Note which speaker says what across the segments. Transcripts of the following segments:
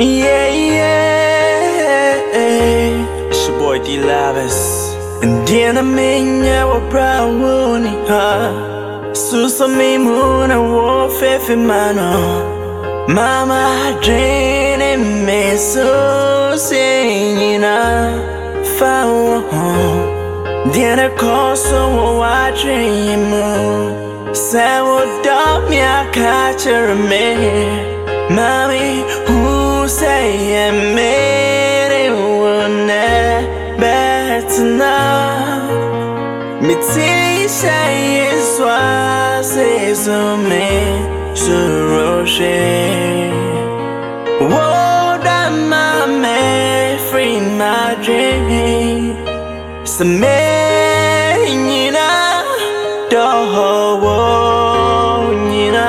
Speaker 1: Yeah, yeah. It's your boy D.Lovers. Ndiye na menya wa brauni ha. moon, I'll wo fefe mano. Mama dream and me so sing, senyina fa wo. Ndiye na koso wo wa drene mu. Say don't me a catcher me. Mommy, who say me wo ne better Me tisha yeswa se some suroshe. Woda mame free my dream Some nyina do wo nyina.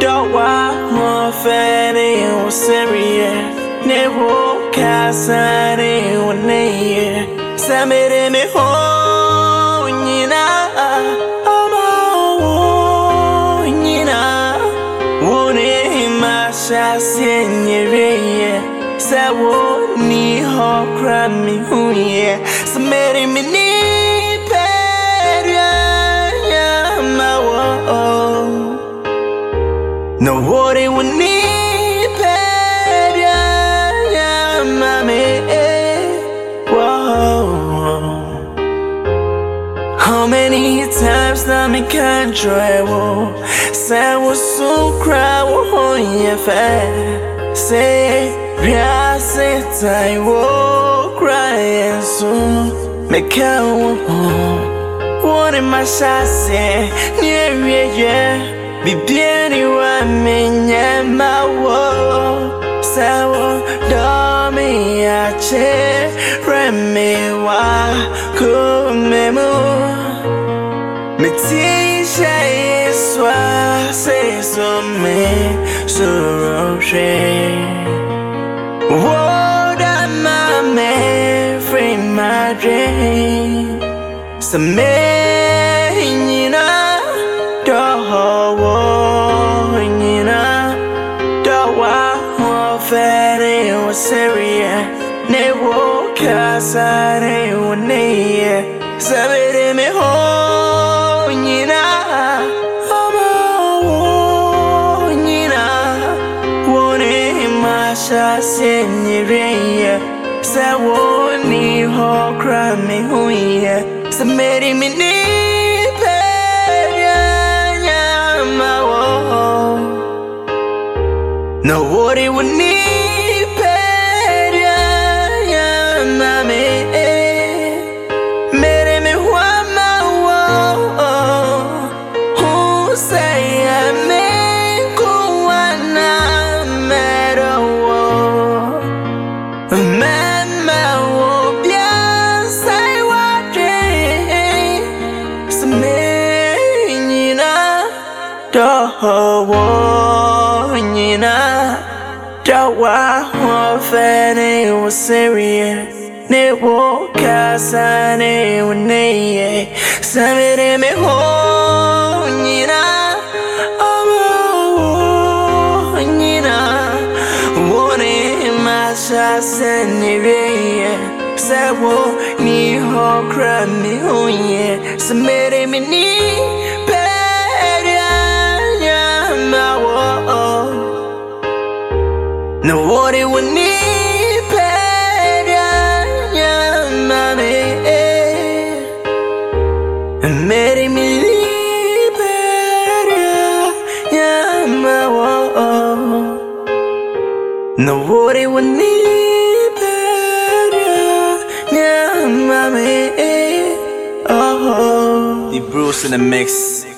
Speaker 1: Do wa mo fere serie ne wo kasare o ne samere me ho nyina ama wo nyina. Wo ne ma sha senyere ye. Sa wo ni ho kra mi hu ye. Samere me ni no worry when ni peria ya ma. How many times na can try wo Say wo so oh, cry wo hoye fe Say ria se tai wo cry so Me can wo One in my shase near ye Bibiani wa me nyama wo Say wo do me ache Remi wa kumemu Metisha iswa se so me suroshe Woda mame free my dream Same wo serie ne wo kasare wo ne sabere me ho nyina ama wo nyina wo ne ho kra me hu ye samere me ni no worry when ni peria nyama me mere me hua ma wo who say me kuana mero wo mama wo bia say what Smenyina do wo nyina do wa serie ne wo kasa ne wo ne ye samere me ho nyina wo nyina wo ne masha senere Sa wo ni ho kra mi ho ye Samere mi ni No worry when ni peria nyama me Mere mi ni peria nyama wo No worry when ni oh. The Bruce in the mix.